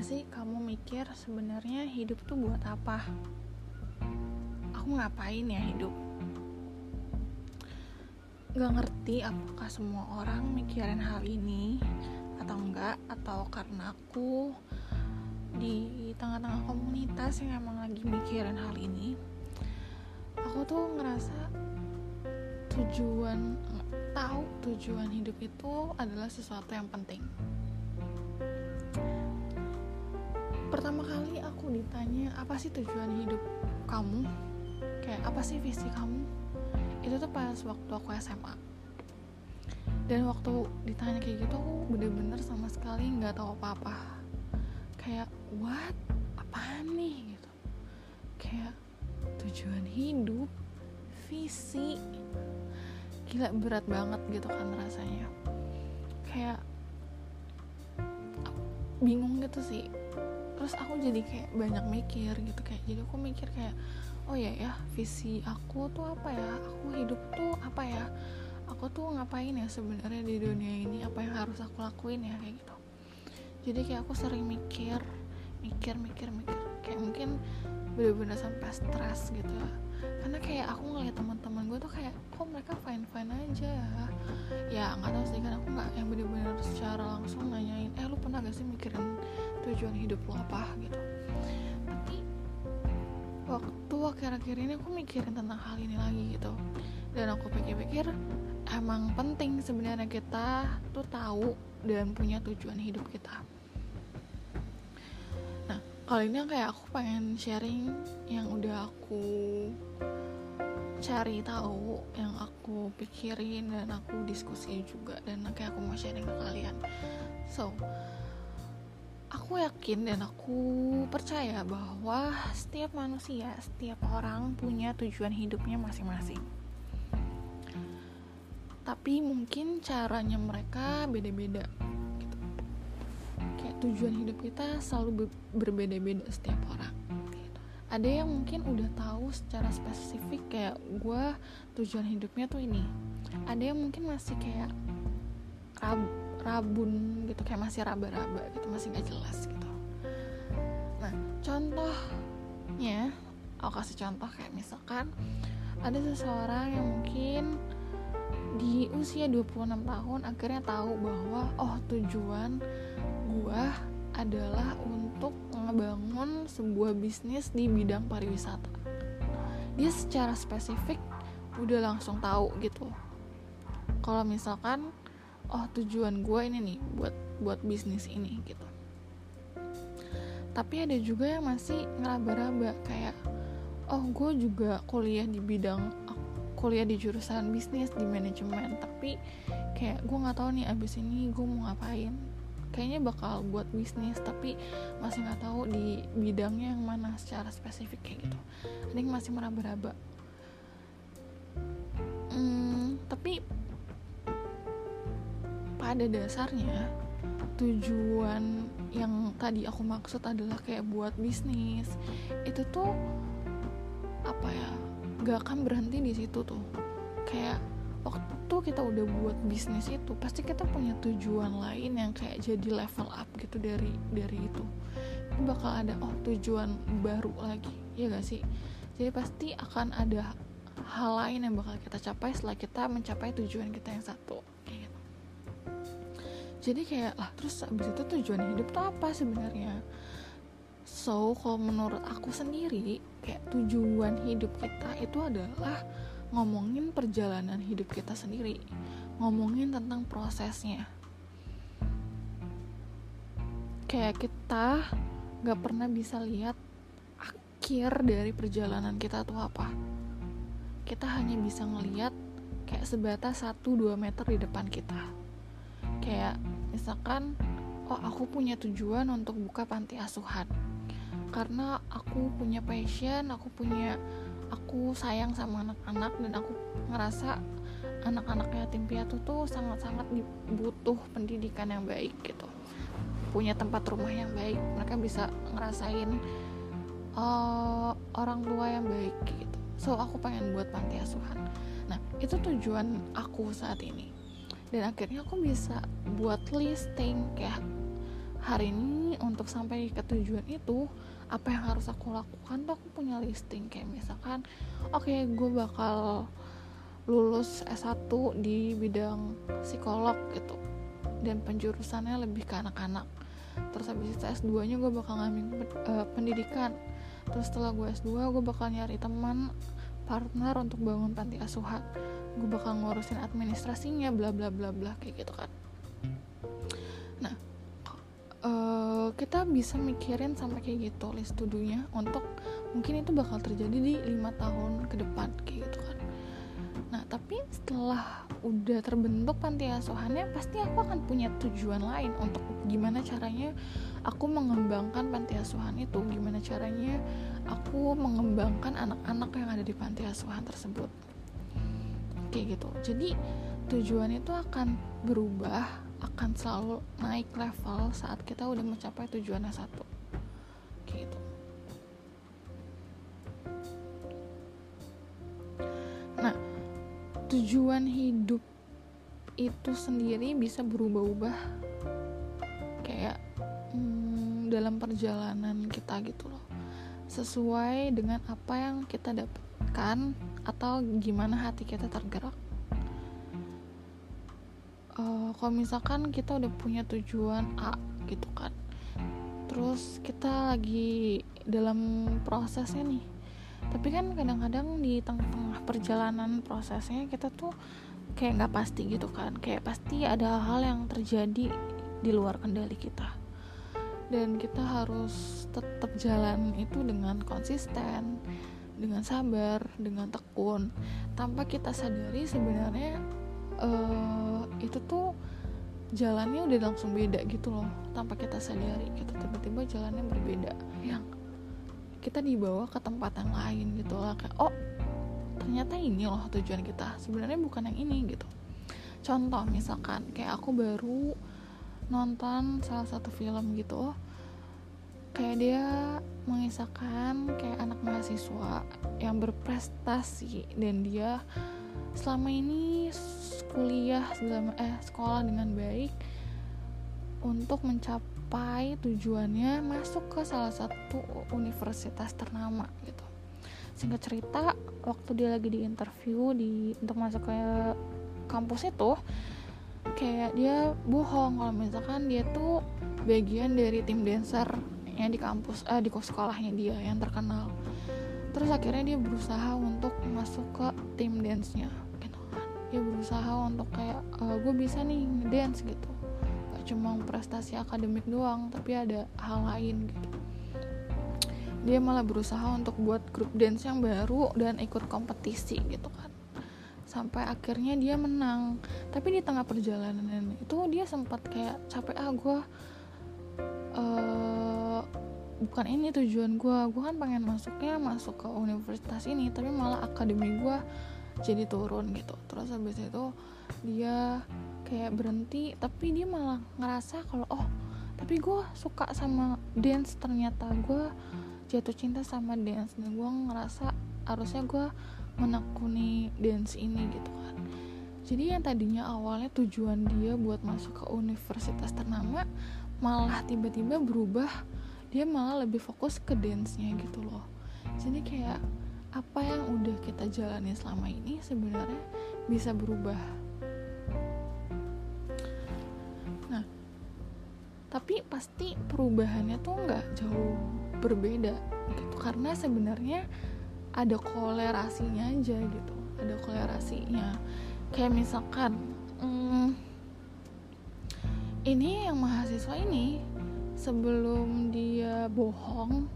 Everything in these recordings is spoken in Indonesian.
Gak sih kamu mikir sebenarnya hidup tuh buat apa? Aku ngapain ya hidup? Gak ngerti apakah semua orang mikirin hal ini atau enggak Atau karena aku di tengah-tengah komunitas yang emang lagi mikirin hal ini Aku tuh ngerasa tujuan tahu tujuan hidup itu adalah sesuatu yang penting pertama kali aku ditanya apa sih tujuan hidup kamu? Kayak apa sih visi kamu? Itu tuh pas waktu aku SMA dan waktu ditanya kayak gitu aku bener-bener sama sekali nggak tahu apa-apa. Kayak what? Apaan nih? Gitu. Kayak tujuan hidup? Visi? Gila berat banget gitu kan rasanya. Kayak bingung gitu sih terus aku jadi kayak banyak mikir gitu kayak jadi aku mikir kayak oh ya ya visi aku tuh apa ya? Aku hidup tuh apa ya? Aku tuh ngapain ya sebenarnya di dunia ini? Apa yang harus aku lakuin ya? Kayak gitu. Jadi kayak aku sering mikir mikir mikir mikir. Kayak mungkin bener-bener sampai stres gitu ya. Karena kayak aku ngeliat teman-teman gue tuh kayak kok mereka fine fine aja ya? Ya nggak tahu sih kan aku nggak yang bener-bener secara langsung nanyain eh lu pernah gak sih mikirin tujuan hidup lo apa gitu. Tapi waktu akhir-akhir ini aku mikirin tentang hal ini lagi gitu. Dan aku pikir-pikir emang penting sebenarnya kita tuh tahu dan punya tujuan hidup kita. Nah kali ini kayak aku pengen sharing yang udah aku cari tahu yang aku pikirin dan aku diskusi juga dan kayak aku mau sharing ke kalian. So aku yakin dan aku percaya bahwa setiap manusia, setiap orang punya tujuan hidupnya masing-masing. Tapi mungkin caranya mereka beda-beda. Gitu. Kayak tujuan hidup kita selalu be- berbeda-beda setiap orang. Gitu. Ada yang mungkin udah tahu secara spesifik kayak gue tujuan hidupnya tuh ini. Ada yang mungkin masih kayak rabun gitu kayak masih raba-raba gitu masih nggak jelas gitu. Nah contohnya aku kasih contoh kayak misalkan ada seseorang yang mungkin di usia 26 tahun akhirnya tahu bahwa oh tujuan gua adalah untuk ngebangun sebuah bisnis di bidang pariwisata. Dia secara spesifik udah langsung tahu gitu. Kalau misalkan oh tujuan gue ini nih buat buat bisnis ini gitu. Tapi ada juga yang masih ngeraba-raba kayak oh gue juga kuliah di bidang kuliah di jurusan bisnis di manajemen tapi kayak gue nggak tahu nih abis ini gue mau ngapain. Kayaknya bakal buat bisnis tapi masih nggak tahu di bidangnya yang mana secara spesifik kayak gitu. Ada yang masih meraba-raba. Hmm, tapi pada dasarnya tujuan yang tadi aku maksud adalah kayak buat bisnis itu tuh apa ya gak akan berhenti di situ tuh. Kayak waktu kita udah buat bisnis itu pasti kita punya tujuan lain yang kayak jadi level up gitu dari dari itu. Bakal ada oh tujuan baru lagi ya gak sih? Jadi pasti akan ada hal lain yang bakal kita capai setelah kita mencapai tujuan kita yang satu jadi kayak lah terus abis itu tujuan hidup tuh apa sebenarnya? So kalau menurut aku sendiri kayak tujuan hidup kita itu adalah ngomongin perjalanan hidup kita sendiri. Ngomongin tentang prosesnya. Kayak kita gak pernah bisa lihat akhir dari perjalanan kita tuh apa. Kita hanya bisa ngeliat kayak sebatas 1-2 meter di depan kita kayak misalkan oh aku punya tujuan untuk buka panti asuhan. Karena aku punya passion aku punya aku sayang sama anak-anak dan aku ngerasa anak-anak yatim piatu tuh sangat-sangat butuh pendidikan yang baik gitu. Punya tempat rumah yang baik mereka bisa ngerasain uh, orang tua yang baik gitu. So aku pengen buat panti asuhan. Nah itu tujuan aku saat ini dan akhirnya aku bisa buat listing kayak hari ini untuk sampai ke tujuan itu apa yang harus aku lakukan tuh aku punya listing kayak misalkan oke okay, gue bakal lulus S1 di bidang psikolog gitu. Dan penjurusannya lebih ke anak-anak. Terus habis itu S2 nya gue bakal ngambil uh, pendidikan. Terus setelah gue S2 gue bakal nyari teman partner untuk bangun panti asuhan. Gue bakal ngurusin administrasinya bla bla bla bla kayak gitu kan. Nah uh, kita bisa mikirin sampai kayak gitu list tudunya untuk mungkin itu bakal terjadi di lima tahun ke depan kayak gitu kan tapi setelah udah terbentuk panti asuhannya pasti aku akan punya tujuan lain untuk gimana caranya aku mengembangkan panti asuhan itu. Gimana caranya aku mengembangkan anak-anak yang ada di panti asuhan tersebut. Kayak gitu. Jadi tujuan itu akan berubah akan selalu naik level saat kita udah mencapai tujuannya satu tujuan hidup itu sendiri bisa berubah-ubah. Kayak hmm, dalam perjalanan kita gitu loh. Sesuai dengan apa yang kita dapatkan atau gimana hati kita tergerak. Uh, kalau misalkan kita udah punya tujuan A gitu kan. Terus kita lagi dalam prosesnya nih tapi kan kadang-kadang di tengah-tengah perjalanan prosesnya kita tuh kayak nggak pasti gitu kan. Kayak pasti ada hal yang terjadi di luar kendali kita. Dan kita harus tetap jalan itu dengan konsisten dengan sabar dengan tekun. Tanpa kita sadari sebenarnya uh, itu tuh jalannya udah langsung beda gitu loh. Tanpa kita sadari gitu tiba-tiba jalannya berbeda. Yang kita dibawa ke tempat yang lain gitu lah kayak oh ternyata ini loh tujuan kita. Sebenarnya bukan yang ini gitu. Contoh misalkan kayak aku baru nonton salah satu film gitu kayak dia mengisahkan kayak anak mahasiswa yang berprestasi dan dia selama ini kuliah selama eh sekolah dengan baik untuk mencapai tujuannya masuk ke salah satu universitas ternama gitu. Singkat cerita waktu dia lagi di interview di untuk masuk ke kampus itu kayak dia bohong kalau misalkan dia tuh bagian dari tim dancer yang di kampus eh di sekolahnya dia yang terkenal. Terus akhirnya dia berusaha untuk masuk ke tim dance nya gitu kan. Dia berusaha untuk kayak e, eh, gue bisa nih dance gitu cuma prestasi akademik doang tapi ada hal lain gitu. Dia malah berusaha untuk buat grup dance yang baru dan ikut kompetisi gitu kan. Sampai akhirnya dia menang. Tapi di tengah perjalanan itu dia sempat kayak capek ah gue uh, bukan ini tujuan gue gue kan pengen masuknya masuk ke universitas ini tapi malah akademi gue jadi turun gitu. Terus habis itu dia kayak berhenti tapi dia malah ngerasa kalau oh tapi gue suka sama dance. Ternyata gue jatuh cinta sama dance dan gue ngerasa harusnya gue menekuni dance ini gitu kan. Jadi yang tadinya awalnya tujuan dia buat masuk ke universitas ternama malah tiba-tiba berubah dia malah lebih fokus ke dance-nya gitu loh. Jadi kayak apa yang udah kita jalani selama ini sebenarnya bisa berubah tapi pasti perubahannya tuh nggak jauh berbeda gitu. Karena sebenarnya ada kolerasinya aja gitu. Ada kolerasinya. Kayak misalkan hmm, ini yang mahasiswa ini sebelum dia bohong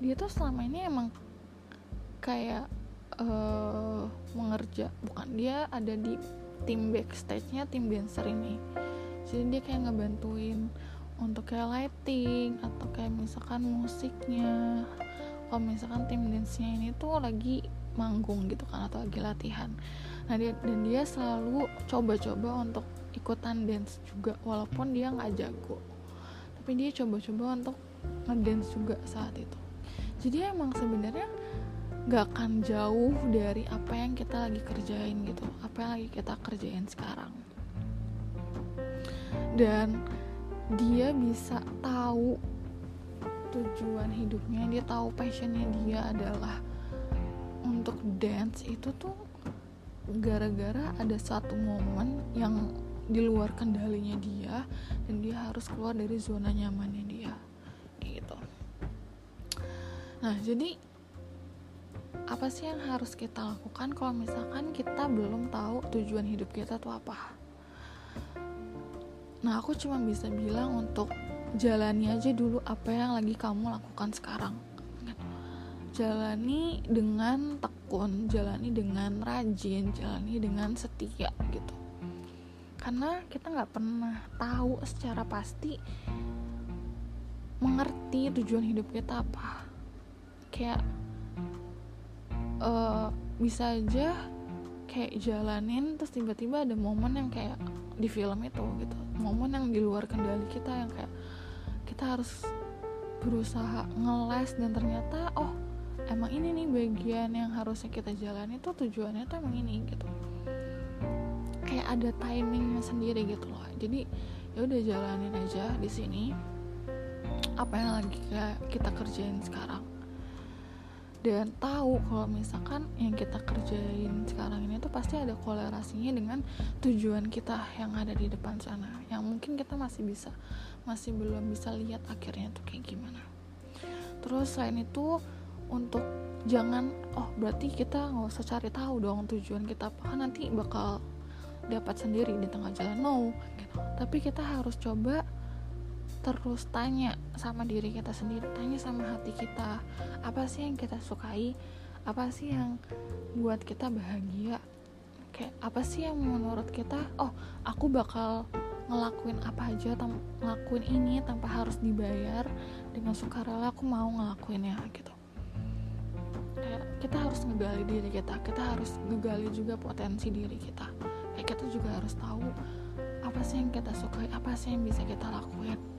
dia tuh selama ini emang kayak uh, mengerja. Bukan dia ada di tim backstage-nya tim dancer ini jadi dia kayak ngebantuin untuk kayak lighting atau kayak misalkan musiknya. Kalau misalkan tim dance-nya ini tuh lagi manggung gitu kan atau lagi latihan. Nah dia dan dia selalu coba-coba untuk ikutan dance juga walaupun dia nggak jago. Tapi dia coba-coba untuk ngedance juga saat itu. Jadi emang sebenarnya gak akan jauh dari apa yang kita lagi kerjain gitu apa yang lagi kita kerjain sekarang dan dia bisa tahu tujuan hidupnya dia tahu passionnya dia adalah untuk dance. Itu tuh gara-gara ada satu momen yang di luar kendalinya dia dan dia harus keluar dari zona nyamannya dia. Gitu. Nah jadi apa sih yang harus kita lakukan kalau misalkan kita belum tahu tujuan hidup kita tuh apa nah aku cuma bisa bilang untuk jalani aja dulu apa yang lagi kamu lakukan sekarang. Jalani dengan tekun jalani dengan rajin jalani dengan setia gitu. Karena kita nggak pernah tahu secara pasti mengerti tujuan hidup kita apa. Kayak uh, bisa aja kayak jalanin terus tiba-tiba ada momen yang kayak di film itu gitu. Momen yang di luar kendali kita yang kayak kita harus berusaha ngeles dan ternyata oh emang ini nih bagian yang harusnya kita jalani tuh tujuannya tuh emang ini gitu. Kayak ada timingnya sendiri gitu loh. Jadi ya udah jalanin aja di sini. Apa yang lagi kita kerjain sekarang dan tahu kalau misalkan yang kita kerjain sekarang ini tuh pasti ada kolerasinya dengan tujuan kita yang ada di depan sana. Yang mungkin kita masih bisa masih belum bisa lihat akhirnya tuh kayak gimana. Terus selain itu untuk jangan oh berarti kita nggak usah cari tahu dong tujuan kita apa kan nanti bakal dapat sendiri di tengah jalan. No gitu. tapi kita harus coba terus tanya sama diri kita sendiri tanya sama hati kita apa sih yang kita sukai? Apa sih yang buat kita bahagia? Kayak apa sih yang menurut kita oh aku bakal ngelakuin apa aja ngelakuin ini tanpa harus dibayar dengan sukarela aku mau ngelakuinnya gitu. Kayak kita harus ngegali diri kita kita harus ngegali juga potensi diri kita. Kayak kita juga harus tahu apa sih yang kita sukai apa sih yang bisa kita lakuin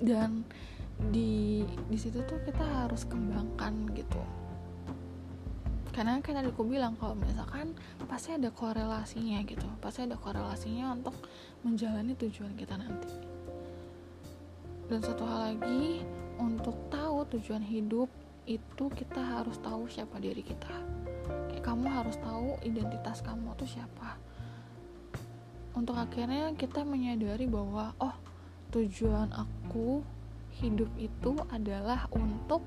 dan di di situ tuh kita harus kembangkan gitu. Karena kan tadi aku bilang kalau misalkan pasti ada korelasinya gitu. Pasti ada korelasinya untuk menjalani tujuan kita nanti. Dan satu hal lagi untuk tahu tujuan hidup itu kita harus tahu siapa diri kita. Kayak kamu harus tahu identitas kamu tuh siapa. Untuk akhirnya kita menyadari bahwa oh tujuan aku hidup itu adalah untuk